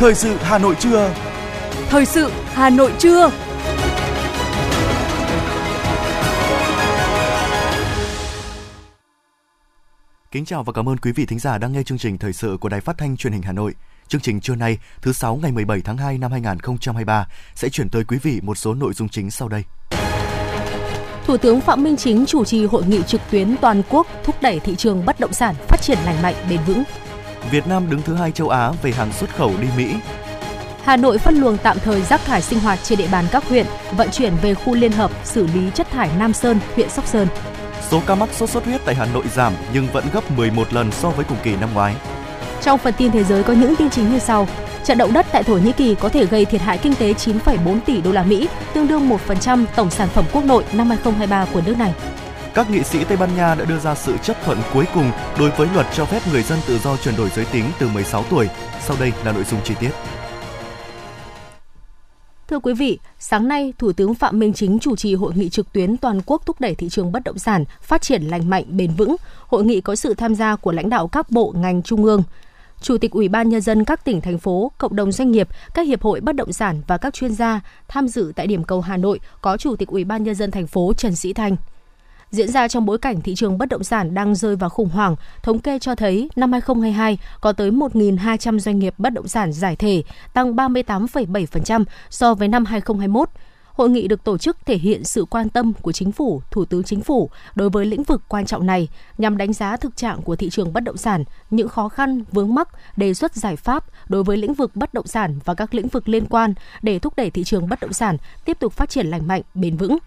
Thời sự Hà Nội trưa. Thời sự Hà Nội trưa. Kính chào và cảm ơn quý vị thính giả đang nghe chương trình thời sự của Đài Phát thanh Truyền hình Hà Nội. Chương trình trưa nay, thứ sáu ngày 17 tháng 2 năm 2023 sẽ chuyển tới quý vị một số nội dung chính sau đây. Thủ tướng Phạm Minh Chính chủ trì hội nghị trực tuyến toàn quốc thúc đẩy thị trường bất động sản phát triển lành mạnh bền vững. Việt Nam đứng thứ hai châu Á về hàng xuất khẩu đi Mỹ. Hà Nội phân luồng tạm thời rác thải sinh hoạt trên địa bàn các huyện, vận chuyển về khu liên hợp xử lý chất thải Nam Sơn, huyện Sóc Sơn. Số ca mắc sốt xuất huyết tại Hà Nội giảm nhưng vẫn gấp 11 lần so với cùng kỳ năm ngoái. Trong phần tin thế giới có những tin chính như sau. Trận động đất tại Thổ Nhĩ Kỳ có thể gây thiệt hại kinh tế 9,4 tỷ đô la Mỹ, tương đương 1% tổng sản phẩm quốc nội năm 2023 của nước này. Các nghị sĩ Tây Ban Nha đã đưa ra sự chấp thuận cuối cùng đối với luật cho phép người dân tự do chuyển đổi giới tính từ 16 tuổi. Sau đây là nội dung chi tiết. Thưa quý vị, sáng nay, Thủ tướng Phạm Minh Chính chủ trì hội nghị trực tuyến toàn quốc thúc đẩy thị trường bất động sản phát triển lành mạnh bền vững. Hội nghị có sự tham gia của lãnh đạo các bộ ngành trung ương. Chủ tịch Ủy ban nhân dân các tỉnh thành phố, cộng đồng doanh nghiệp, các hiệp hội bất động sản và các chuyên gia tham dự tại điểm cầu Hà Nội có Chủ tịch Ủy ban nhân dân thành phố Trần Sĩ Thanh. Diễn ra trong bối cảnh thị trường bất động sản đang rơi vào khủng hoảng, thống kê cho thấy năm 2022 có tới 1.200 doanh nghiệp bất động sản giải thể, tăng 38,7% so với năm 2021. Hội nghị được tổ chức thể hiện sự quan tâm của chính phủ, thủ tướng chính phủ đối với lĩnh vực quan trọng này nhằm đánh giá thực trạng của thị trường bất động sản, những khó khăn, vướng mắc, đề xuất giải pháp đối với lĩnh vực bất động sản và các lĩnh vực liên quan để thúc đẩy thị trường bất động sản tiếp tục phát triển lành mạnh, bền vững.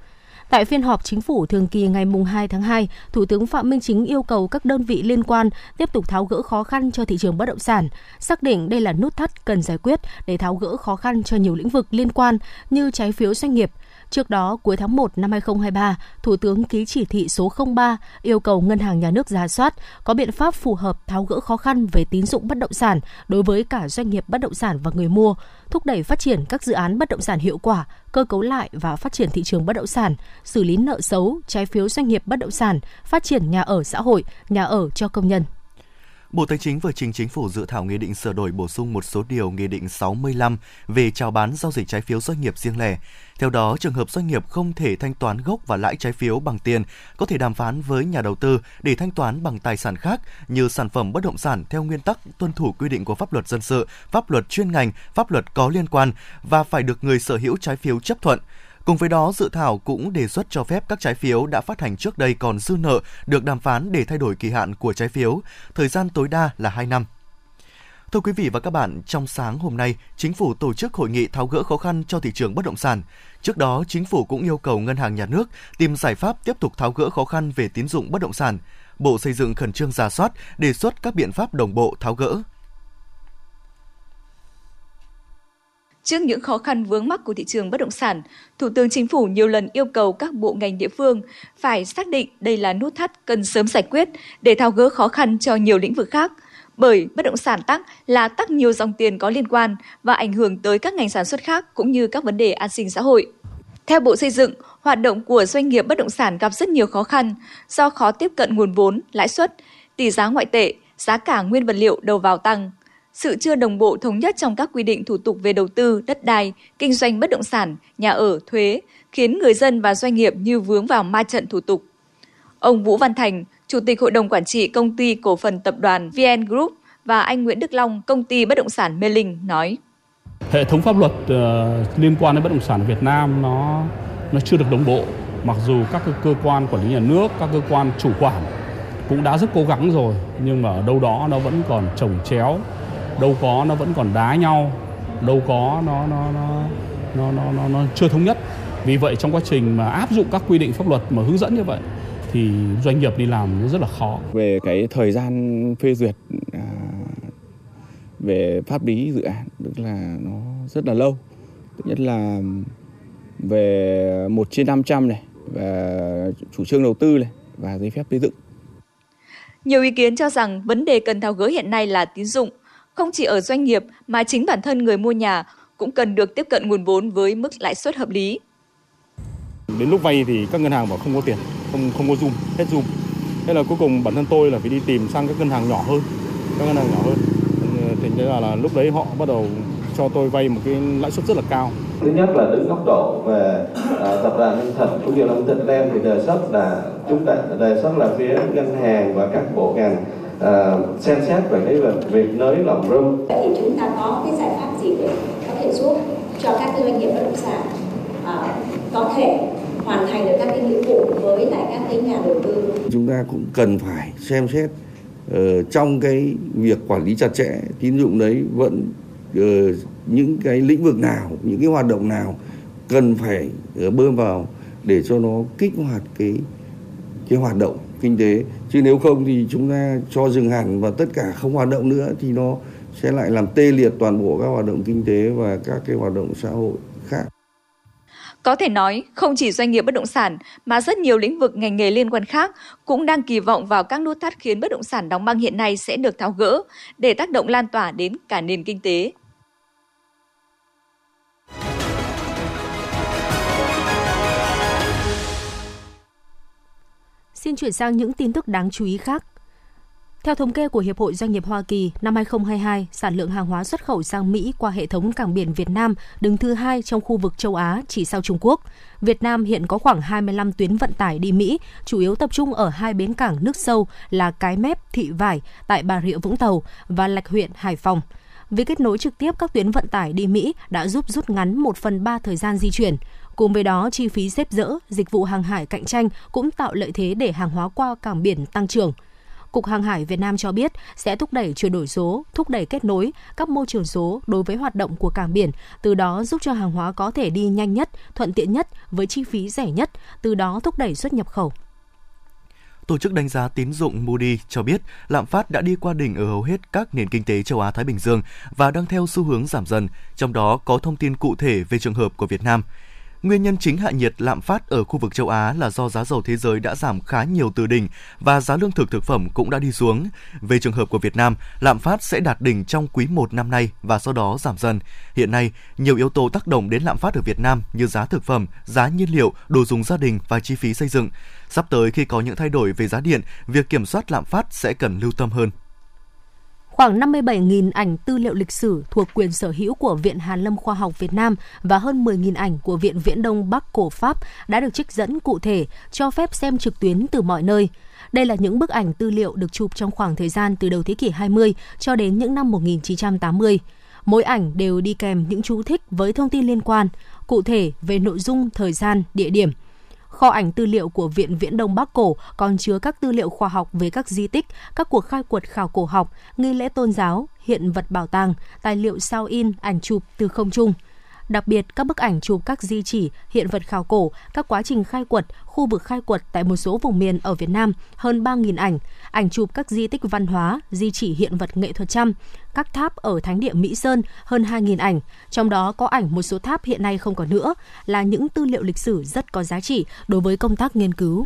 Tại phiên họp chính phủ thường kỳ ngày 2 tháng 2, Thủ tướng Phạm Minh Chính yêu cầu các đơn vị liên quan tiếp tục tháo gỡ khó khăn cho thị trường bất động sản, xác định đây là nút thắt cần giải quyết để tháo gỡ khó khăn cho nhiều lĩnh vực liên quan như trái phiếu doanh nghiệp, Trước đó, cuối tháng 1 năm 2023, Thủ tướng ký chỉ thị số 03 yêu cầu Ngân hàng Nhà nước ra soát, có biện pháp phù hợp tháo gỡ khó khăn về tín dụng bất động sản đối với cả doanh nghiệp bất động sản và người mua, thúc đẩy phát triển các dự án bất động sản hiệu quả, cơ cấu lại và phát triển thị trường bất động sản, xử lý nợ xấu, trái phiếu doanh nghiệp bất động sản, phát triển nhà ở xã hội, nhà ở cho công nhân. Bộ Tài chính vừa trình chính phủ dự thảo nghị định sửa đổi bổ sung một số điều nghị định 65 về chào bán giao dịch trái phiếu doanh nghiệp riêng lẻ. Theo đó, trường hợp doanh nghiệp không thể thanh toán gốc và lãi trái phiếu bằng tiền, có thể đàm phán với nhà đầu tư để thanh toán bằng tài sản khác như sản phẩm bất động sản theo nguyên tắc tuân thủ quy định của pháp luật dân sự, pháp luật chuyên ngành, pháp luật có liên quan và phải được người sở hữu trái phiếu chấp thuận. Cùng với đó, dự thảo cũng đề xuất cho phép các trái phiếu đã phát hành trước đây còn dư nợ được đàm phán để thay đổi kỳ hạn của trái phiếu, thời gian tối đa là 2 năm. Thưa quý vị và các bạn, trong sáng hôm nay, Chính phủ tổ chức hội nghị tháo gỡ khó khăn cho thị trường bất động sản. Trước đó, Chính phủ cũng yêu cầu Ngân hàng Nhà nước tìm giải pháp tiếp tục tháo gỡ khó khăn về tín dụng bất động sản. Bộ Xây dựng khẩn trương giả soát, đề xuất các biện pháp đồng bộ tháo gỡ. Trước những khó khăn vướng mắc của thị trường bất động sản, Thủ tướng Chính phủ nhiều lần yêu cầu các bộ ngành địa phương phải xác định đây là nút thắt cần sớm giải quyết để tháo gỡ khó khăn cho nhiều lĩnh vực khác. Bởi bất động sản tắc là tắc nhiều dòng tiền có liên quan và ảnh hưởng tới các ngành sản xuất khác cũng như các vấn đề an sinh xã hội. Theo Bộ Xây dựng, hoạt động của doanh nghiệp bất động sản gặp rất nhiều khó khăn do khó tiếp cận nguồn vốn, lãi suất, tỷ giá ngoại tệ, giá cả nguyên vật liệu đầu vào tăng – sự chưa đồng bộ thống nhất trong các quy định thủ tục về đầu tư, đất đai, kinh doanh bất động sản, nhà ở, thuế, khiến người dân và doanh nghiệp như vướng vào ma trận thủ tục. Ông Vũ Văn Thành, Chủ tịch Hội đồng Quản trị Công ty Cổ phần Tập đoàn VN Group và anh Nguyễn Đức Long, Công ty Bất động sản Mê Linh nói. Hệ thống pháp luật uh, liên quan đến bất động sản Việt Nam nó nó chưa được đồng bộ. Mặc dù các cơ quan quản lý nhà nước, các cơ quan chủ quản cũng đã rất cố gắng rồi, nhưng mà ở đâu đó nó vẫn còn trồng chéo, đâu có nó vẫn còn đá nhau. Đâu có nó nó nó nó nó nó, nó chưa thống nhất. Vì vậy trong quá trình mà áp dụng các quy định pháp luật mà hướng dẫn như vậy thì doanh nghiệp đi làm nó rất là khó. Về cái thời gian phê duyệt à, về pháp lý dự án tức là nó rất là lâu. Thứ nhất là về một trên 500 này và chủ trương đầu tư này và giấy phép xây dựng. Nhiều ý kiến cho rằng vấn đề cần tháo gỡ hiện nay là tín dụng không chỉ ở doanh nghiệp mà chính bản thân người mua nhà cũng cần được tiếp cận nguồn vốn với mức lãi suất hợp lý. Đến lúc vay thì các ngân hàng bảo không có tiền, không không có zoom, hết zoom. Thế là cuối cùng bản thân tôi là phải đi tìm sang các ngân hàng nhỏ hơn, các ngân hàng nhỏ hơn. Thì thế là, là lúc đấy họ bắt đầu cho tôi vay một cái lãi suất rất là cao. Thứ nhất là đứng góc độ về uh, tập đoàn Hưng Thịnh cũng như là Hưng Thịnh Land thì đề xuất là chúng ta đề xuất là phía ngân hàng và các bộ ngành uh, xem xét về cái việc nới lỏng room. Vậy thì chúng ta có cái giải pháp gì để có thể giúp cho các doanh nghiệp bất động sản uh, có thể hoàn thành được các cái nghĩa vụ với lại các cái nhà đầu tư. Chúng ta cũng cần phải xem xét uh, trong cái việc quản lý chặt chẽ tín dụng đấy vẫn uh, những cái lĩnh vực nào, những cái hoạt động nào cần phải uh, bơm vào để cho nó kích hoạt cái cái hoạt động kinh tế chứ nếu không thì chúng ta cho dừng hẳn và tất cả không hoạt động nữa thì nó sẽ lại làm tê liệt toàn bộ các hoạt động kinh tế và các cái hoạt động xã hội khác. Có thể nói, không chỉ doanh nghiệp bất động sản mà rất nhiều lĩnh vực ngành nghề liên quan khác cũng đang kỳ vọng vào các nút thắt khiến bất động sản đóng băng hiện nay sẽ được tháo gỡ để tác động lan tỏa đến cả nền kinh tế. Xin chuyển sang những tin tức đáng chú ý khác. Theo thống kê của Hiệp hội Doanh nghiệp Hoa Kỳ, năm 2022, sản lượng hàng hóa xuất khẩu sang Mỹ qua hệ thống cảng biển Việt Nam đứng thứ hai trong khu vực châu Á chỉ sau Trung Quốc. Việt Nam hiện có khoảng 25 tuyến vận tải đi Mỹ, chủ yếu tập trung ở hai bến cảng nước sâu là Cái Mép, Thị Vải tại Bà Rịa Vũng Tàu và Lạch huyện Hải Phòng. Việc kết nối trực tiếp các tuyến vận tải đi Mỹ đã giúp rút ngắn 1 phần 3 thời gian di chuyển. Cùng với đó, chi phí xếp dỡ, dịch vụ hàng hải cạnh tranh cũng tạo lợi thế để hàng hóa qua cảng biển tăng trưởng. Cục Hàng hải Việt Nam cho biết sẽ thúc đẩy chuyển đổi số, thúc đẩy kết nối các môi trường số đối với hoạt động của cảng biển, từ đó giúp cho hàng hóa có thể đi nhanh nhất, thuận tiện nhất với chi phí rẻ nhất, từ đó thúc đẩy xuất nhập khẩu. Tổ chức đánh giá tín dụng Moody cho biết lạm phát đã đi qua đỉnh ở hầu hết các nền kinh tế châu Á Thái Bình Dương và đang theo xu hướng giảm dần, trong đó có thông tin cụ thể về trường hợp của Việt Nam. Nguyên nhân chính hạ nhiệt lạm phát ở khu vực châu Á là do giá dầu thế giới đã giảm khá nhiều từ đỉnh và giá lương thực thực phẩm cũng đã đi xuống. Về trường hợp của Việt Nam, lạm phát sẽ đạt đỉnh trong quý 1 năm nay và sau đó giảm dần. Hiện nay, nhiều yếu tố tác động đến lạm phát ở Việt Nam như giá thực phẩm, giá nhiên liệu, đồ dùng gia đình và chi phí xây dựng. Sắp tới khi có những thay đổi về giá điện, việc kiểm soát lạm phát sẽ cần lưu tâm hơn. Khoảng 57.000 ảnh tư liệu lịch sử thuộc quyền sở hữu của Viện Hàn Lâm Khoa học Việt Nam và hơn 10.000 ảnh của Viện Viễn Đông Bắc Cổ Pháp đã được trích dẫn cụ thể, cho phép xem trực tuyến từ mọi nơi. Đây là những bức ảnh tư liệu được chụp trong khoảng thời gian từ đầu thế kỷ 20 cho đến những năm 1980. Mỗi ảnh đều đi kèm những chú thích với thông tin liên quan, cụ thể về nội dung, thời gian, địa điểm – Kho ảnh tư liệu của Viện Viễn Đông Bắc Cổ còn chứa các tư liệu khoa học về các di tích, các cuộc khai quật khảo cổ học, nghi lễ tôn giáo, hiện vật bảo tàng, tài liệu sao in, ảnh chụp từ không trung. Đặc biệt, các bức ảnh chụp các di chỉ, hiện vật khảo cổ, các quá trình khai quật, khu vực khai quật tại một số vùng miền ở Việt Nam, hơn 3.000 ảnh, ảnh chụp các di tích văn hóa, di chỉ hiện vật nghệ thuật trăm, các tháp ở Thánh địa Mỹ Sơn, hơn 2.000 ảnh, trong đó có ảnh một số tháp hiện nay không còn nữa, là những tư liệu lịch sử rất có giá trị đối với công tác nghiên cứu.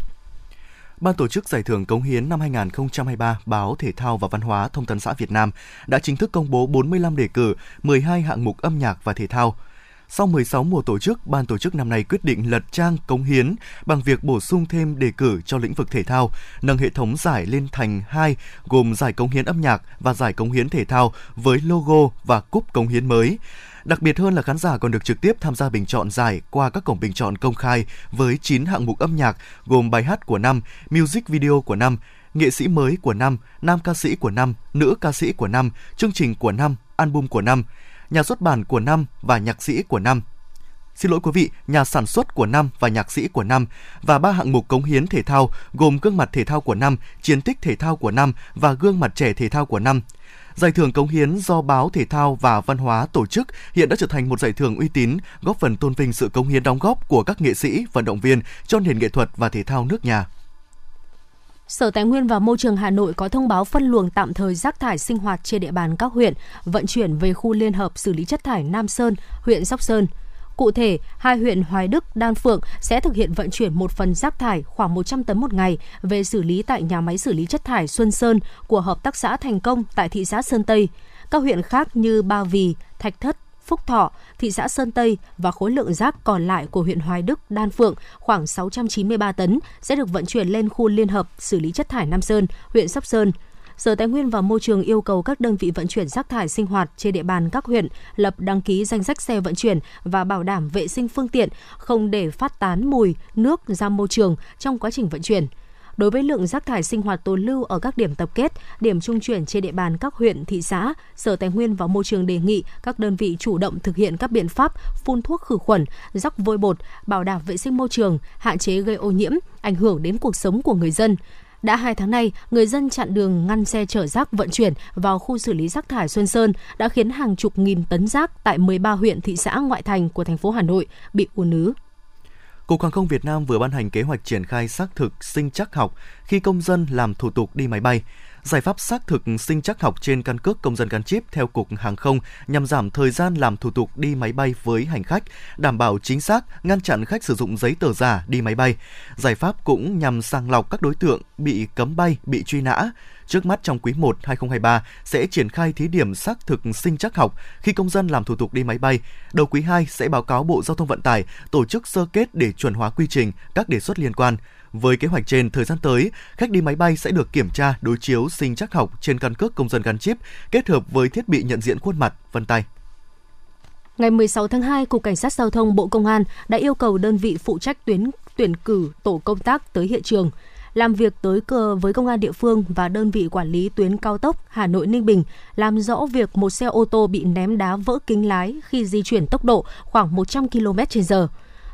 Ban tổ chức Giải thưởng Cống hiến năm 2023 Báo Thể thao và Văn hóa Thông tấn xã Việt Nam đã chính thức công bố 45 đề cử, 12 hạng mục âm nhạc và thể thao. Sau 16 mùa tổ chức, ban tổ chức năm nay quyết định lật trang cống hiến bằng việc bổ sung thêm đề cử cho lĩnh vực thể thao, nâng hệ thống giải lên thành hai gồm giải cống hiến âm nhạc và giải cống hiến thể thao với logo và cúp cống hiến mới. Đặc biệt hơn là khán giả còn được trực tiếp tham gia bình chọn giải qua các cổng bình chọn công khai với 9 hạng mục âm nhạc gồm bài hát của năm, music video của năm, nghệ sĩ mới của năm, nam ca sĩ của năm, nữ ca sĩ của năm, chương trình của năm, album của năm nhà xuất bản của năm và nhạc sĩ của năm. Xin lỗi quý vị, nhà sản xuất của năm và nhạc sĩ của năm và ba hạng mục cống hiến thể thao gồm gương mặt thể thao của năm, chiến tích thể thao của năm và gương mặt trẻ thể thao của năm. Giải thưởng cống hiến do báo Thể thao và Văn hóa tổ chức hiện đã trở thành một giải thưởng uy tín, góp phần tôn vinh sự cống hiến đóng góp của các nghệ sĩ, vận động viên cho nền nghệ thuật và thể thao nước nhà. Sở Tài nguyên và Môi trường Hà Nội có thông báo phân luồng tạm thời rác thải sinh hoạt trên địa bàn các huyện, vận chuyển về khu liên hợp xử lý chất thải Nam Sơn, huyện Sóc Sơn. Cụ thể, hai huyện Hoài Đức, Đan Phượng sẽ thực hiện vận chuyển một phần rác thải khoảng 100 tấn một ngày về xử lý tại nhà máy xử lý chất thải Xuân Sơn của Hợp tác xã Thành Công tại thị xã Sơn Tây. Các huyện khác như Ba Vì, Thạch Thất, Phúc Thọ, thị xã Sơn Tây và khối lượng rác còn lại của huyện Hoài Đức, Đan Phượng khoảng 693 tấn sẽ được vận chuyển lên khu liên hợp xử lý chất thải Nam Sơn, huyện Sóc Sơn. Sở Tài nguyên và Môi trường yêu cầu các đơn vị vận chuyển rác thải sinh hoạt trên địa bàn các huyện lập đăng ký danh sách xe vận chuyển và bảo đảm vệ sinh phương tiện, không để phát tán mùi, nước ra môi trường trong quá trình vận chuyển. Đối với lượng rác thải sinh hoạt tồn lưu ở các điểm tập kết, điểm trung chuyển trên địa bàn các huyện, thị xã, Sở Tài nguyên và Môi trường đề nghị các đơn vị chủ động thực hiện các biện pháp phun thuốc khử khuẩn, rắc vôi bột, bảo đảm vệ sinh môi trường, hạn chế gây ô nhiễm, ảnh hưởng đến cuộc sống của người dân. Đã hai tháng nay, người dân chặn đường ngăn xe chở rác vận chuyển vào khu xử lý rác thải Xuân Sơn đã khiến hàng chục nghìn tấn rác tại 13 huyện thị xã ngoại thành của thành phố Hà Nội bị ùn ứ. Cục Hàng không Việt Nam vừa ban hành kế hoạch triển khai xác thực sinh chắc học khi công dân làm thủ tục đi máy bay. Giải pháp xác thực sinh chắc học trên căn cước công dân gắn chip theo Cục Hàng không nhằm giảm thời gian làm thủ tục đi máy bay với hành khách, đảm bảo chính xác, ngăn chặn khách sử dụng giấy tờ giả đi máy bay. Giải pháp cũng nhằm sàng lọc các đối tượng bị cấm bay, bị truy nã. Trước mắt trong quý 1 2023 sẽ triển khai thí điểm xác thực sinh chắc học khi công dân làm thủ tục đi máy bay. Đầu quý 2 sẽ báo cáo Bộ Giao thông Vận tải tổ chức sơ kết để chuẩn hóa quy trình, các đề xuất liên quan. Với kế hoạch trên, thời gian tới, khách đi máy bay sẽ được kiểm tra đối chiếu sinh chắc học trên căn cước công dân gắn chip kết hợp với thiết bị nhận diện khuôn mặt, vân tay. Ngày 16 tháng 2, Cục Cảnh sát Giao thông Bộ Công an đã yêu cầu đơn vị phụ trách tuyến tuyển cử tổ công tác tới hiện trường làm việc tới cờ với công an địa phương và đơn vị quản lý tuyến cao tốc Hà Nội Ninh Bình làm rõ việc một xe ô tô bị ném đá vỡ kính lái khi di chuyển tốc độ khoảng 100 km/h.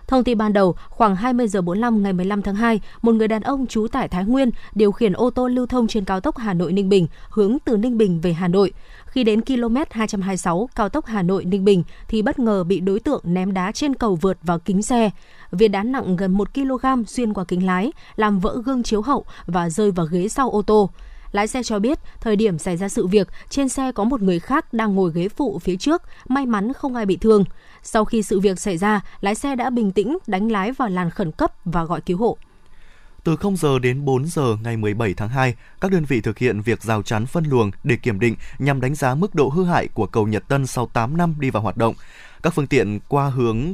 Thông tin ban đầu, khoảng 20 giờ 45 ngày 15 tháng 2, một người đàn ông trú tại Thái Nguyên điều khiển ô tô lưu thông trên cao tốc Hà Nội Ninh Bình hướng từ Ninh Bình về Hà Nội. Khi đến km 226 cao tốc Hà Nội Ninh Bình thì bất ngờ bị đối tượng ném đá trên cầu vượt vào kính xe. Viên đá nặng gần 1 kg xuyên qua kính lái, làm vỡ gương chiếu hậu và rơi vào ghế sau ô tô. Lái xe cho biết, thời điểm xảy ra sự việc, trên xe có một người khác đang ngồi ghế phụ phía trước, may mắn không ai bị thương. Sau khi sự việc xảy ra, lái xe đã bình tĩnh đánh lái vào làn khẩn cấp và gọi cứu hộ. Từ 0 giờ đến 4 giờ ngày 17 tháng 2, các đơn vị thực hiện việc rào chắn phân luồng để kiểm định nhằm đánh giá mức độ hư hại của cầu Nhật Tân sau 8 năm đi vào hoạt động. Các phương tiện qua hướng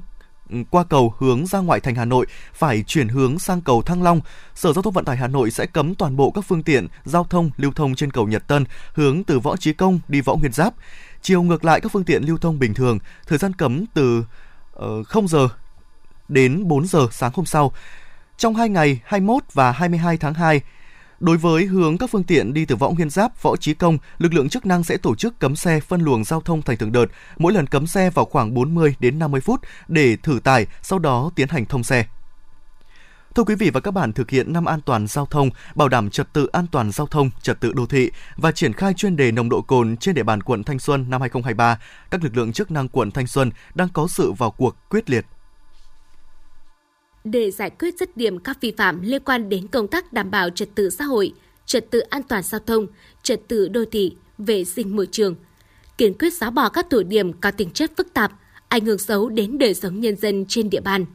qua cầu hướng ra ngoại thành Hà Nội phải chuyển hướng sang cầu Thăng Long. Sở Giao thông Vận tải Hà Nội sẽ cấm toàn bộ các phương tiện giao thông lưu thông trên cầu Nhật Tân hướng từ Võ Chí Công đi Võ Nguyên Giáp. Chiều ngược lại các phương tiện lưu thông bình thường, thời gian cấm từ ờ, uh, 0 giờ đến 4 giờ sáng hôm sau. Trong hai ngày 21 và 22 tháng 2, Đối với hướng các phương tiện đi từ Võ Nguyên Giáp, Võ Chí Công, lực lượng chức năng sẽ tổ chức cấm xe phân luồng giao thông thành từng đợt, mỗi lần cấm xe vào khoảng 40 đến 50 phút để thử tải, sau đó tiến hành thông xe. Thưa quý vị và các bạn, thực hiện năm an toàn giao thông, bảo đảm trật tự an toàn giao thông, trật tự đô thị và triển khai chuyên đề nồng độ cồn trên địa bàn quận Thanh Xuân năm 2023, các lực lượng chức năng quận Thanh Xuân đang có sự vào cuộc quyết liệt để giải quyết dứt điểm các vi phạm liên quan đến công tác đảm bảo trật tự xã hội, trật tự an toàn giao thông, trật tự đô thị, vệ sinh môi trường, kiên quyết xóa bỏ các tụ điểm có tính chất phức tạp, ảnh hưởng xấu đến đời sống nhân dân trên địa bàn,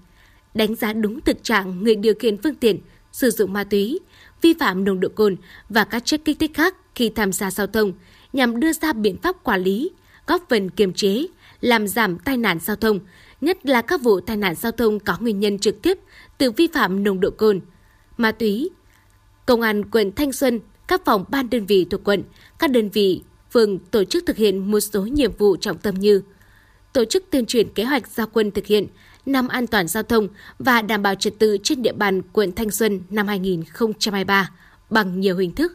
đánh giá đúng thực trạng người điều khiển phương tiện sử dụng ma túy, vi phạm nồng độ cồn và các chất kích thích khác khi tham gia giao thông nhằm đưa ra biện pháp quản lý, góp phần kiềm chế, làm giảm tai nạn giao thông, nhất là các vụ tai nạn giao thông có nguyên nhân trực tiếp từ vi phạm nồng độ cồn, ma túy. Công an quận Thanh Xuân, các phòng ban đơn vị thuộc quận, các đơn vị, phường tổ chức thực hiện một số nhiệm vụ trọng tâm như tổ chức tuyên truyền kế hoạch gia quân thực hiện năm an toàn giao thông và đảm bảo trật tự trên địa bàn quận Thanh Xuân năm 2023 bằng nhiều hình thức.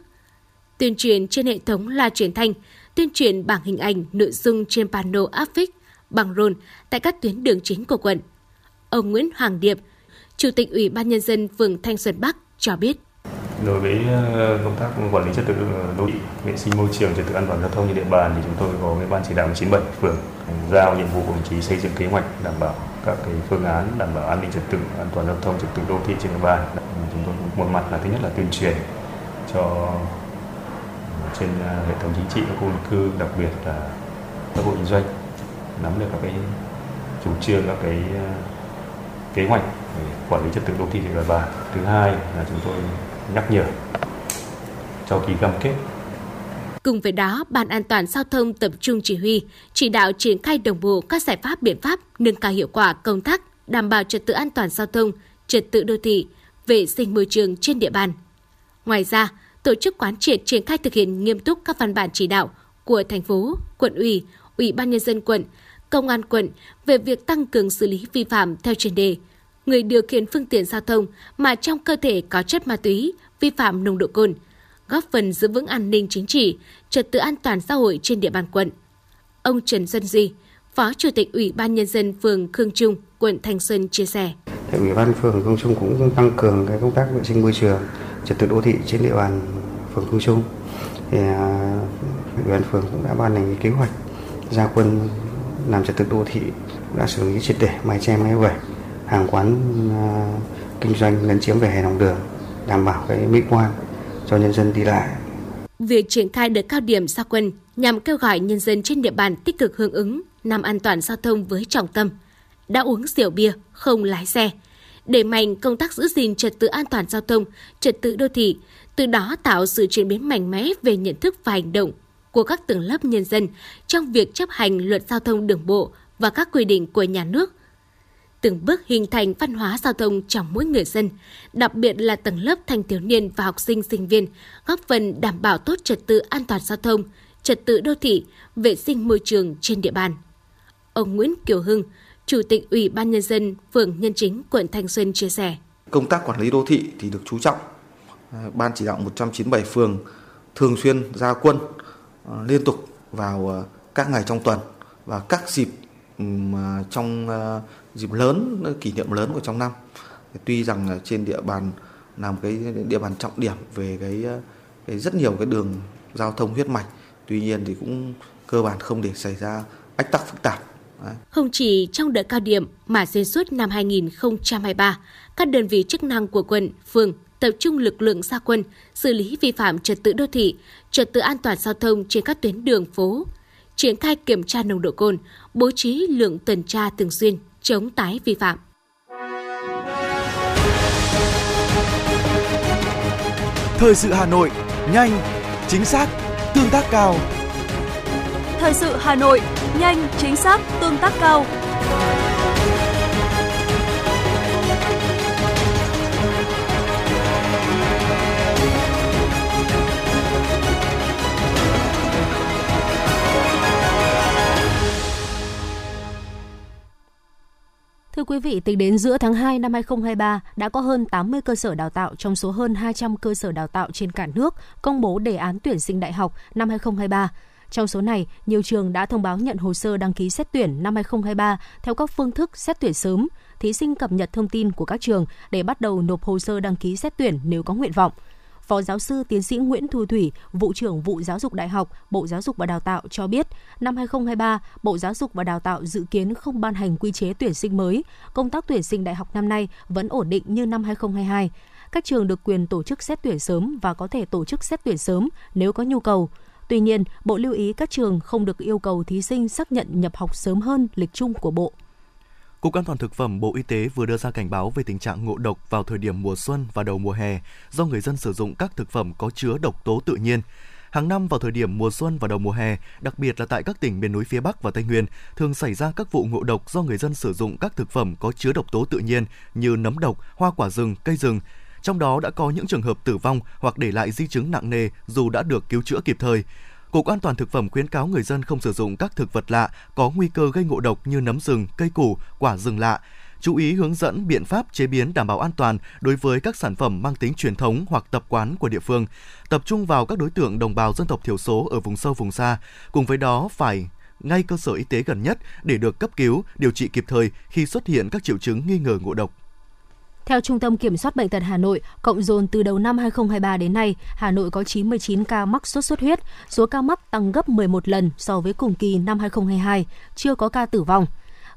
Tuyên truyền trên hệ thống loa truyền thanh, tuyên truyền bảng hình ảnh, nội dung trên pano áp phích, bằng rôn tại các tuyến đường chính của quận. Ông Nguyễn Hoàng Điệp, Chủ tịch Ủy ban Nhân dân phường Thanh Xuân Bắc cho biết. Đối với ờ, công tác quản lý trật tự ờ, đô thị, vệ sinh môi trường, trật tự an toàn giao thông trên địa bàn thì chúng tôi có cái ban chỉ đạo 97 phường giao nhiệm vụ của đồng chí xây dựng kế hoạch đảm bảo các cái phương án đảm bảo an ninh trật tự, an toàn giao thông, trật tự đô thị trên địa bàn. Chúng tôi một mặt là thứ nhất là tuyên truyền cho ờ, trên hệ thống chính trị các khu dân cư, đặc biệt là các hộ kinh doanh nắm được các cái chủ trương các cái ờ, kế hoạch để quản lý trật tự đô thị trên địa bàn. Thứ hai là chúng tôi nhắc nhở cho ký cam kết Cùng với đó, Ban an toàn giao thông tập trung chỉ huy, chỉ đạo triển khai đồng bộ các giải pháp biện pháp nâng cao hiệu quả công tác đảm bảo trật tự an toàn giao thông, trật tự đô thị, vệ sinh môi trường trên địa bàn. Ngoài ra, tổ chức quán triệt triển khai thực hiện nghiêm túc các văn bản chỉ đạo của thành phố, quận ủy, ủy ban nhân dân quận, công an quận về việc tăng cường xử lý vi phạm theo chuyên đề. Người điều khiển phương tiện giao thông mà trong cơ thể có chất ma túy, vi phạm nồng độ cồn, góp phần giữ vững an ninh chính trị, trật tự an toàn xã hội trên địa bàn quận. Ông Trần Xuân Duy, Phó Chủ tịch Ủy ban Nhân dân phường Khương Trung, quận Thanh Xuân chia sẻ. Ủy ban phường Khương Trung cũng tăng cường cái công tác vệ sinh môi trường, trật tự đô thị trên địa bàn phường Khương Trung. Thì à, Ủy ban phường cũng đã ban hành kế hoạch ra quân làm trật tự đô thị đã xử lý triệt để mái che máy vẩy hàng quán à, kinh doanh lấn chiếm về hè lòng đường đảm bảo cái mỹ quan cho nhân dân đi lại. Việc triển khai đợt cao điểm gia quân nhằm kêu gọi nhân dân trên địa bàn tích cực hưởng ứng năm an toàn giao thông với trọng tâm đã uống rượu bia không lái xe, đẩy mạnh công tác giữ gìn trật tự an toàn giao thông, trật tự đô thị, từ đó tạo sự chuyển biến mạnh mẽ về nhận thức và hành động của các tầng lớp nhân dân trong việc chấp hành luật giao thông đường bộ và các quy định của nhà nước. Từng bước hình thành văn hóa giao thông trong mỗi người dân, đặc biệt là tầng lớp thanh thiếu niên và học sinh sinh viên, góp phần đảm bảo tốt trật tự an toàn giao thông, trật tự đô thị, vệ sinh môi trường trên địa bàn. Ông Nguyễn Kiều Hưng, Chủ tịch Ủy ban Nhân dân phường Nhân Chính, quận Thanh Xuân chia sẻ. Công tác quản lý đô thị thì được chú trọng. Ban chỉ đạo 197 phường thường xuyên ra quân Ờ, liên tục vào ờ, các ngày trong tuần và các dịp ờ, trong dịp lớn kỷ niệm lớn của trong năm. Tuy rằng trên địa bàn là một cái địa bàn trọng điểm về cái, cái rất nhiều cái đường giao thông huyết mạch tuy nhiên thì cũng cơ bản không để xảy ra ách tắc phức tạp. Không chỉ trong đợt cao điểm mà xuyên suốt năm 2023, các đơn vị chức năng của quận, phường tập trung lực lượng gia quân, xử lý vi phạm trật tự đô thị, trật tự an toàn giao thông trên các tuyến đường phố, triển khai kiểm tra nồng độ cồn, bố trí lượng tuần tra thường xuyên, chống tái vi phạm. Thời sự Hà Nội, nhanh, chính xác, tương tác cao. Thời sự Hà Nội, nhanh, chính xác, tương tác cao. Thưa quý vị, tính đến giữa tháng 2 năm 2023, đã có hơn 80 cơ sở đào tạo trong số hơn 200 cơ sở đào tạo trên cả nước công bố đề án tuyển sinh đại học năm 2023. Trong số này, nhiều trường đã thông báo nhận hồ sơ đăng ký xét tuyển năm 2023 theo các phương thức xét tuyển sớm. Thí sinh cập nhật thông tin của các trường để bắt đầu nộp hồ sơ đăng ký xét tuyển nếu có nguyện vọng. Phó giáo sư tiến sĩ Nguyễn Thu Thủy, vụ trưởng vụ giáo dục đại học, Bộ Giáo dục và Đào tạo cho biết, năm 2023, Bộ Giáo dục và Đào tạo dự kiến không ban hành quy chế tuyển sinh mới. Công tác tuyển sinh đại học năm nay vẫn ổn định như năm 2022. Các trường được quyền tổ chức xét tuyển sớm và có thể tổ chức xét tuyển sớm nếu có nhu cầu. Tuy nhiên, Bộ lưu ý các trường không được yêu cầu thí sinh xác nhận nhập học sớm hơn lịch chung của Bộ. Cục An toàn thực phẩm Bộ Y tế vừa đưa ra cảnh báo về tình trạng ngộ độc vào thời điểm mùa xuân và đầu mùa hè do người dân sử dụng các thực phẩm có chứa độc tố tự nhiên. Hàng năm vào thời điểm mùa xuân và đầu mùa hè, đặc biệt là tại các tỉnh miền núi phía Bắc và Tây Nguyên, thường xảy ra các vụ ngộ độc do người dân sử dụng các thực phẩm có chứa độc tố tự nhiên như nấm độc, hoa quả rừng, cây rừng. Trong đó đã có những trường hợp tử vong hoặc để lại di chứng nặng nề dù đã được cứu chữa kịp thời. Cục An toàn thực phẩm khuyến cáo người dân không sử dụng các thực vật lạ có nguy cơ gây ngộ độc như nấm rừng, cây củ, quả rừng lạ. Chú ý hướng dẫn biện pháp chế biến đảm bảo an toàn đối với các sản phẩm mang tính truyền thống hoặc tập quán của địa phương, tập trung vào các đối tượng đồng bào dân tộc thiểu số ở vùng sâu vùng xa. Cùng với đó phải ngay cơ sở y tế gần nhất để được cấp cứu, điều trị kịp thời khi xuất hiện các triệu chứng nghi ngờ ngộ độc. Theo Trung tâm Kiểm soát Bệnh tật Hà Nội, cộng dồn từ đầu năm 2023 đến nay, Hà Nội có 99 ca mắc sốt xuất huyết, số ca mắc tăng gấp 11 lần so với cùng kỳ năm 2022, chưa có ca tử vong.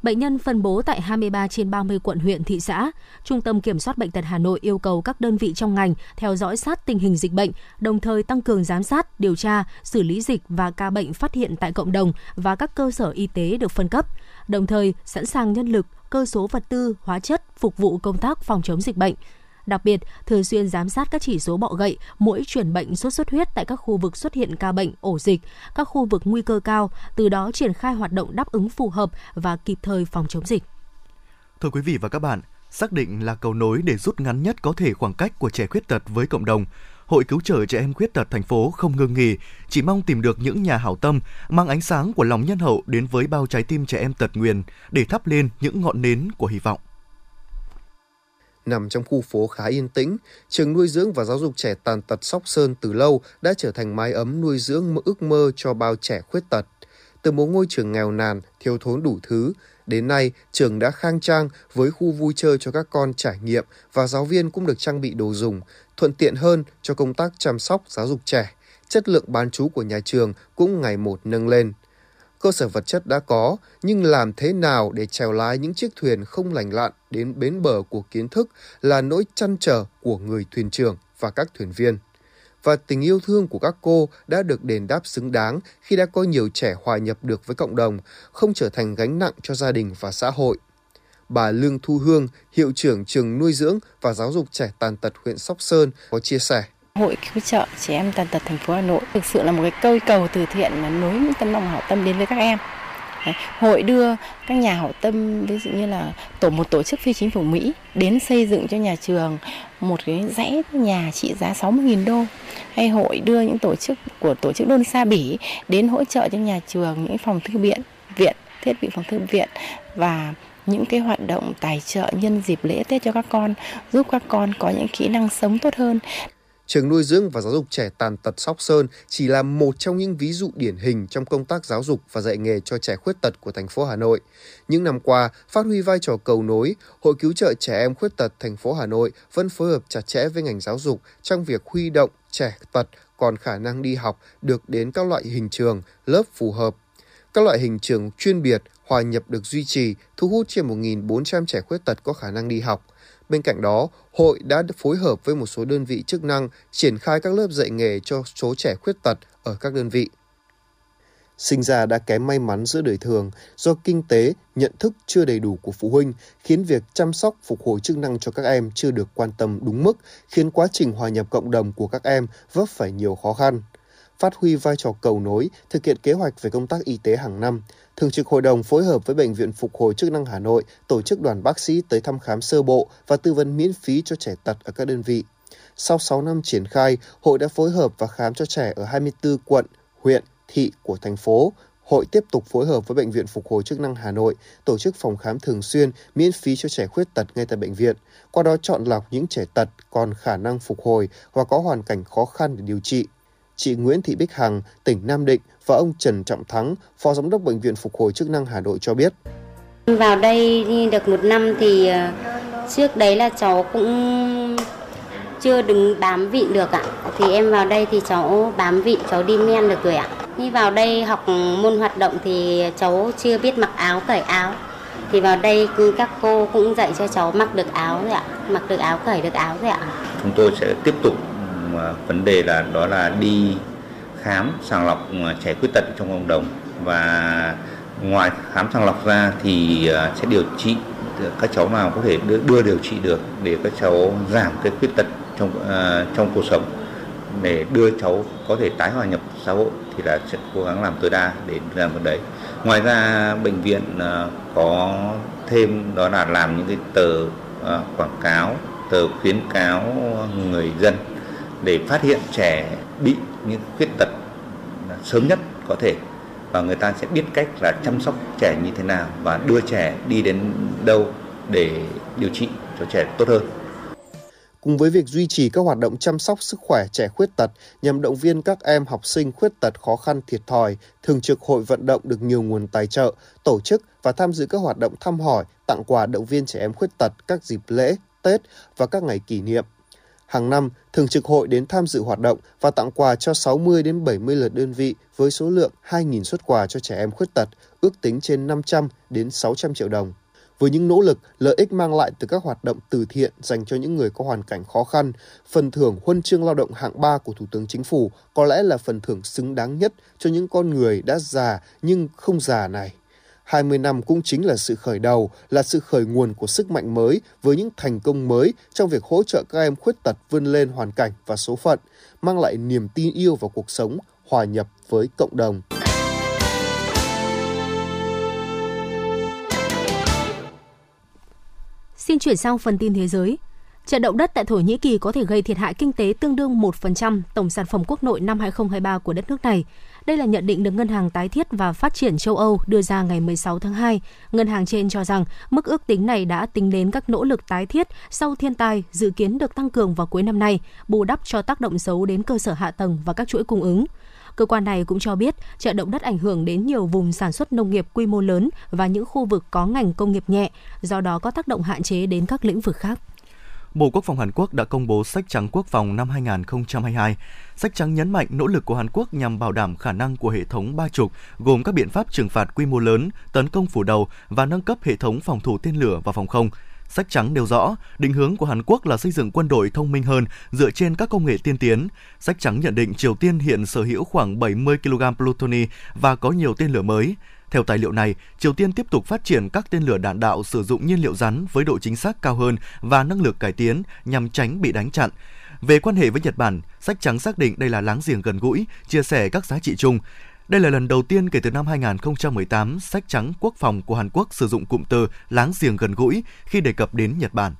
Bệnh nhân phân bố tại 23 trên 30 quận huyện thị xã. Trung tâm Kiểm soát Bệnh tật Hà Nội yêu cầu các đơn vị trong ngành theo dõi sát tình hình dịch bệnh, đồng thời tăng cường giám sát, điều tra, xử lý dịch và ca bệnh phát hiện tại cộng đồng và các cơ sở y tế được phân cấp, đồng thời sẵn sàng nhân lực, cơ số vật tư, hóa chất phục vụ công tác phòng chống dịch bệnh. Đặc biệt, thường xuyên giám sát các chỉ số bọ gậy, mũi truyền bệnh sốt xuất huyết tại các khu vực xuất hiện ca bệnh, ổ dịch, các khu vực nguy cơ cao, từ đó triển khai hoạt động đáp ứng phù hợp và kịp thời phòng chống dịch. Thưa quý vị và các bạn, xác định là cầu nối để rút ngắn nhất có thể khoảng cách của trẻ khuyết tật với cộng đồng. Hội cứu trợ trẻ em khuyết tật thành phố không ngừng nghỉ, chỉ mong tìm được những nhà hảo tâm mang ánh sáng của lòng nhân hậu đến với bao trái tim trẻ em tật nguyền để thắp lên những ngọn nến của hy vọng. Nằm trong khu phố khá yên tĩnh, trường nuôi dưỡng và giáo dục trẻ tàn tật Sóc Sơn từ lâu đã trở thành mái ấm nuôi dưỡng ước mơ cho bao trẻ khuyết tật. Từ một ngôi trường nghèo nàn, thiếu thốn đủ thứ, đến nay trường đã khang trang với khu vui chơi cho các con trải nghiệm và giáo viên cũng được trang bị đồ dùng, thuận tiện hơn cho công tác chăm sóc giáo dục trẻ. Chất lượng bán trú của nhà trường cũng ngày một nâng lên cơ sở vật chất đã có, nhưng làm thế nào để chèo lái những chiếc thuyền không lành lặn đến bến bờ của kiến thức là nỗi chăn trở của người thuyền trưởng và các thuyền viên. Và tình yêu thương của các cô đã được đền đáp xứng đáng khi đã có nhiều trẻ hòa nhập được với cộng đồng, không trở thành gánh nặng cho gia đình và xã hội. Bà Lương Thu Hương, hiệu trưởng trường nuôi dưỡng và giáo dục trẻ tàn tật huyện Sóc Sơn có chia sẻ. Hội cứu trợ trẻ em tàn tật thành phố Hà Nội thực sự là một cái cây cầu từ thiện mà nối những tấm lòng hảo tâm đến với các em. Đấy, hội đưa các nhà hảo tâm ví dụ như là tổ một tổ chức phi chính phủ Mỹ đến xây dựng cho nhà trường một cái dãy nhà trị giá 60.000 đô hay hội đưa những tổ chức của tổ chức Đôn Sa Bỉ đến hỗ trợ cho nhà trường những phòng thư viện viện thiết bị phòng thư viện và những cái hoạt động tài trợ nhân dịp lễ Tết cho các con giúp các con có những kỹ năng sống tốt hơn Trường nuôi dưỡng và giáo dục trẻ tàn tật Sóc Sơn chỉ là một trong những ví dụ điển hình trong công tác giáo dục và dạy nghề cho trẻ khuyết tật của thành phố Hà Nội. Những năm qua, phát huy vai trò cầu nối, Hội cứu trợ trẻ em khuyết tật thành phố Hà Nội vẫn phối hợp chặt chẽ với ngành giáo dục trong việc huy động trẻ tật còn khả năng đi học được đến các loại hình trường, lớp phù hợp. Các loại hình trường chuyên biệt, hòa nhập được duy trì, thu hút trên 1.400 trẻ khuyết tật có khả năng đi học. Bên cạnh đó, hội đã phối hợp với một số đơn vị chức năng triển khai các lớp dạy nghề cho số trẻ khuyết tật ở các đơn vị. Sinh ra đã kém may mắn giữa đời thường do kinh tế, nhận thức chưa đầy đủ của phụ huynh khiến việc chăm sóc phục hồi chức năng cho các em chưa được quan tâm đúng mức, khiến quá trình hòa nhập cộng đồng của các em vấp phải nhiều khó khăn phát huy vai trò cầu nối, thực hiện kế hoạch về công tác y tế hàng năm. Thường trực Hội đồng phối hợp với Bệnh viện Phục hồi chức năng Hà Nội tổ chức đoàn bác sĩ tới thăm khám sơ bộ và tư vấn miễn phí cho trẻ tật ở các đơn vị. Sau 6 năm triển khai, hội đã phối hợp và khám cho trẻ ở 24 quận, huyện, thị của thành phố. Hội tiếp tục phối hợp với Bệnh viện Phục hồi chức năng Hà Nội tổ chức phòng khám thường xuyên miễn phí cho trẻ khuyết tật ngay tại bệnh viện, qua đó chọn lọc những trẻ tật còn khả năng phục hồi và có hoàn cảnh khó khăn để điều trị chị Nguyễn Thị Bích Hằng, tỉnh Nam Định và ông Trần Trọng Thắng, Phó Giám đốc Bệnh viện Phục hồi chức năng Hà Nội cho biết. Vào đây được một năm thì ờ, trước đấy là cháu cũng chưa đứng bám vị được ạ. Thì em vào đây thì cháu bám vị, cháu đi men được rồi ạ. Khi vào đây học môn hoạt động thì cháu chưa biết mặc áo cởi áo. Thì vào đây các cô cũng dạy cho cháu mặc được áo rồi ạ, mặc được áo cởi được áo rồi ạ. Chúng tôi sẽ tiếp tục À, vấn đề là đó là đi khám sàng lọc à, trẻ khuyết tật trong cộng đồng. Và ngoài khám sàng lọc ra thì à, sẽ điều trị các cháu nào có thể đưa, đưa điều trị được để các cháu giảm cái khuyết tật trong uh, trong cuộc sống. Để đưa cháu có thể tái hòa nhập xã hội thì là sẽ cố gắng làm tối đa để làm được đấy. Ngoài ra bệnh viện uh, có thêm đó là làm những cái tờ uh, quảng cáo tờ khuyến cáo người dân để phát hiện trẻ bị những khuyết tật sớm nhất có thể và người ta sẽ biết cách là chăm sóc trẻ như thế nào và đưa trẻ đi đến đâu để điều trị cho trẻ tốt hơn. Cùng với việc duy trì các hoạt động chăm sóc sức khỏe trẻ khuyết tật nhằm động viên các em học sinh khuyết tật khó khăn thiệt thòi, Thường trực Hội vận động được nhiều nguồn tài trợ, tổ chức và tham dự các hoạt động thăm hỏi, tặng quà động viên trẻ em khuyết tật các dịp lễ, Tết và các ngày kỷ niệm. Hàng năm, Thường trực hội đến tham dự hoạt động và tặng quà cho 60 đến 70 lượt đơn vị với số lượng 2.000 xuất quà cho trẻ em khuyết tật, ước tính trên 500 đến 600 triệu đồng. Với những nỗ lực, lợi ích mang lại từ các hoạt động từ thiện dành cho những người có hoàn cảnh khó khăn, phần thưởng huân chương lao động hạng 3 của Thủ tướng Chính phủ có lẽ là phần thưởng xứng đáng nhất cho những con người đã già nhưng không già này. 20 năm cũng chính là sự khởi đầu, là sự khởi nguồn của sức mạnh mới với những thành công mới trong việc hỗ trợ các em khuyết tật vươn lên hoàn cảnh và số phận, mang lại niềm tin yêu vào cuộc sống, hòa nhập với cộng đồng. Xin chuyển sang phần tin thế giới. Trận động đất tại Thổ Nhĩ Kỳ có thể gây thiệt hại kinh tế tương đương 1% tổng sản phẩm quốc nội năm 2023 của đất nước này. Đây là nhận định được Ngân hàng Tái thiết và Phát triển châu Âu đưa ra ngày 16 tháng 2. Ngân hàng trên cho rằng mức ước tính này đã tính đến các nỗ lực tái thiết sau thiên tai dự kiến được tăng cường vào cuối năm nay, bù đắp cho tác động xấu đến cơ sở hạ tầng và các chuỗi cung ứng. Cơ quan này cũng cho biết trận động đất ảnh hưởng đến nhiều vùng sản xuất nông nghiệp quy mô lớn và những khu vực có ngành công nghiệp nhẹ, do đó có tác động hạn chế đến các lĩnh vực khác. Bộ Quốc phòng Hàn Quốc đã công bố sách trắng quốc phòng năm 2022. Sách trắng nhấn mạnh nỗ lực của Hàn Quốc nhằm bảo đảm khả năng của hệ thống ba trục, gồm các biện pháp trừng phạt quy mô lớn, tấn công phủ đầu và nâng cấp hệ thống phòng thủ tên lửa và phòng không. Sách trắng nêu rõ, định hướng của Hàn Quốc là xây dựng quân đội thông minh hơn dựa trên các công nghệ tiên tiến. Sách trắng nhận định Triều Tiên hiện sở hữu khoảng 70 kg plutoni và có nhiều tên lửa mới. Theo tài liệu này, Triều Tiên tiếp tục phát triển các tên lửa đạn đạo sử dụng nhiên liệu rắn với độ chính xác cao hơn và năng lực cải tiến nhằm tránh bị đánh chặn. Về quan hệ với Nhật Bản, sách trắng xác định đây là láng giềng gần gũi, chia sẻ các giá trị chung. Đây là lần đầu tiên kể từ năm 2018, sách trắng quốc phòng của Hàn Quốc sử dụng cụm từ láng giềng gần gũi khi đề cập đến Nhật Bản.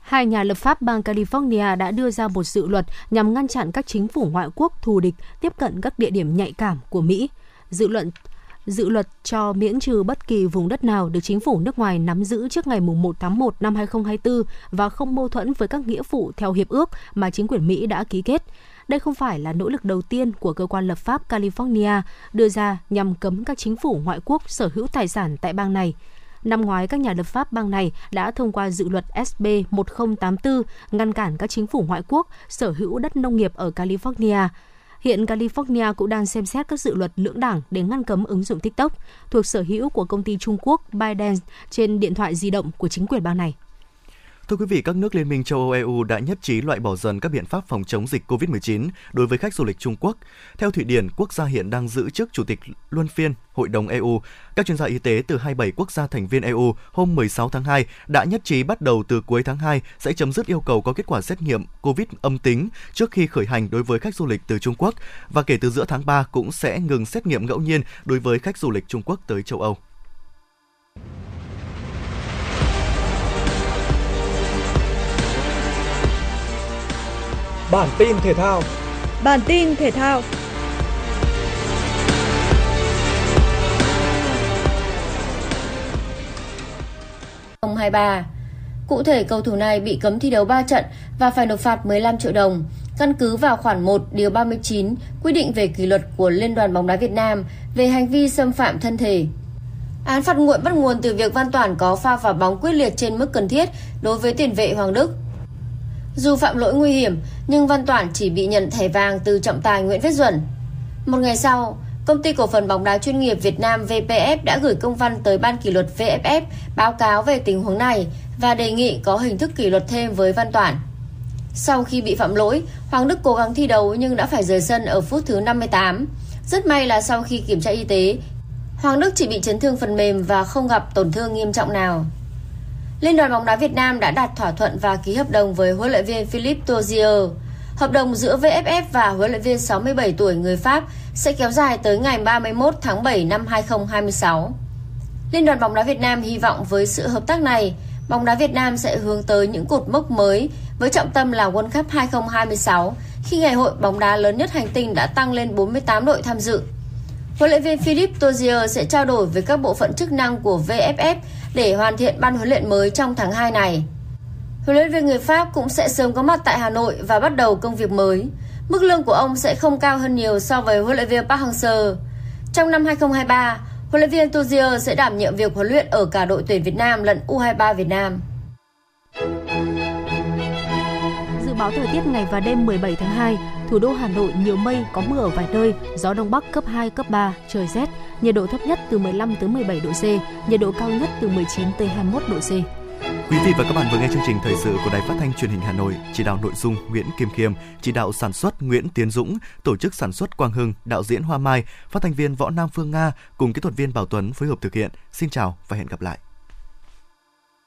Hai nhà lập pháp bang California đã đưa ra một dự luật nhằm ngăn chặn các chính phủ ngoại quốc thù địch tiếp cận các địa điểm nhạy cảm của Mỹ. Dự luật dự luật cho miễn trừ bất kỳ vùng đất nào được chính phủ nước ngoài nắm giữ trước ngày 1 tháng 1 năm 2024 và không mâu thuẫn với các nghĩa vụ theo hiệp ước mà chính quyền Mỹ đã ký kết. Đây không phải là nỗ lực đầu tiên của cơ quan lập pháp California đưa ra nhằm cấm các chính phủ ngoại quốc sở hữu tài sản tại bang này. Năm ngoái, các nhà lập pháp bang này đã thông qua dự luật SB 1084 ngăn cản các chính phủ ngoại quốc sở hữu đất nông nghiệp ở California. Hiện California cũng đang xem xét các dự luật lưỡng đảng để ngăn cấm ứng dụng TikTok thuộc sở hữu của công ty Trung Quốc ByteDance trên điện thoại di động của chính quyền bang này. Thưa quý vị, các nước Liên minh châu Âu EU đã nhất trí loại bỏ dần các biện pháp phòng chống dịch COVID-19 đối với khách du lịch Trung Quốc. Theo Thụy Điển, quốc gia hiện đang giữ chức chủ tịch luân phiên Hội đồng EU. Các chuyên gia y tế từ 27 quốc gia thành viên EU hôm 16 tháng 2 đã nhất trí bắt đầu từ cuối tháng 2 sẽ chấm dứt yêu cầu có kết quả xét nghiệm COVID âm tính trước khi khởi hành đối với khách du lịch từ Trung Quốc và kể từ giữa tháng 3 cũng sẽ ngừng xét nghiệm ngẫu nhiên đối với khách du lịch Trung Quốc tới châu Âu. Bản tin thể thao. Bản tin thể thao. Ông 23. Cụ thể cầu thủ này bị cấm thi đấu 3 trận và phải nộp phạt 15 triệu đồng, căn cứ vào khoản 1 điều 39 quy định về kỷ luật của Liên đoàn bóng đá Việt Nam về hành vi xâm phạm thân thể. Án phạt nguội bắt nguồn từ việc Văn Toản có pha vào bóng quyết liệt trên mức cần thiết đối với tiền vệ Hoàng Đức. Dù phạm lỗi nguy hiểm, nhưng Văn Toản chỉ bị nhận thẻ vàng từ trọng tài Nguyễn Viết Duẩn. Một ngày sau, Công ty cổ phần bóng đá chuyên nghiệp Việt Nam VPF đã gửi công văn tới Ban kỷ luật VFF báo cáo về tình huống này và đề nghị có hình thức kỷ luật thêm với Văn Toản. Sau khi bị phạm lỗi, Hoàng Đức cố gắng thi đấu nhưng đã phải rời sân ở phút thứ 58. Rất may là sau khi kiểm tra y tế, Hoàng Đức chỉ bị chấn thương phần mềm và không gặp tổn thương nghiêm trọng nào. Liên đoàn bóng đá Việt Nam đã đạt thỏa thuận và ký hợp đồng với huấn luyện viên Philippe Tozier. Hợp đồng giữa VFF và huấn luyện viên 67 tuổi người Pháp sẽ kéo dài tới ngày 31 tháng 7 năm 2026. Liên đoàn bóng đá Việt Nam hy vọng với sự hợp tác này, bóng đá Việt Nam sẽ hướng tới những cột mốc mới với trọng tâm là World Cup 2026 khi ngày hội bóng đá lớn nhất hành tinh đã tăng lên 48 đội tham dự. Huấn luyện viên Philippe Tozier sẽ trao đổi với các bộ phận chức năng của VFF để hoàn thiện ban huấn luyện mới trong tháng 2 này. Huấn luyện viên người Pháp cũng sẽ sớm có mặt tại Hà Nội và bắt đầu công việc mới. Mức lương của ông sẽ không cao hơn nhiều so với huấn luyện viên Park Hang-seo. Trong năm 2023, huấn luyện viên Tozier sẽ đảm nhiệm việc huấn luyện ở cả đội tuyển Việt Nam lẫn U23 Việt Nam. Dự báo thời tiết ngày và đêm 17 tháng 2, thủ đô Hà Nội nhiều mây, có mưa ở vài nơi, gió đông bắc cấp 2, cấp 3, trời rét, nhiệt độ thấp nhất từ 15 tới 17 độ C, nhiệt độ cao nhất từ 19 tới 21 độ C. Quý vị và các bạn vừa nghe chương trình thời sự của Đài Phát thanh Truyền hình Hà Nội, chỉ đạo nội dung Nguyễn Kim Khiêm, chỉ đạo sản xuất Nguyễn Tiến Dũng, tổ chức sản xuất Quang Hưng, đạo diễn Hoa Mai, phát thanh viên Võ Nam Phương Nga cùng kỹ thuật viên Bảo Tuấn phối hợp thực hiện. Xin chào và hẹn gặp lại.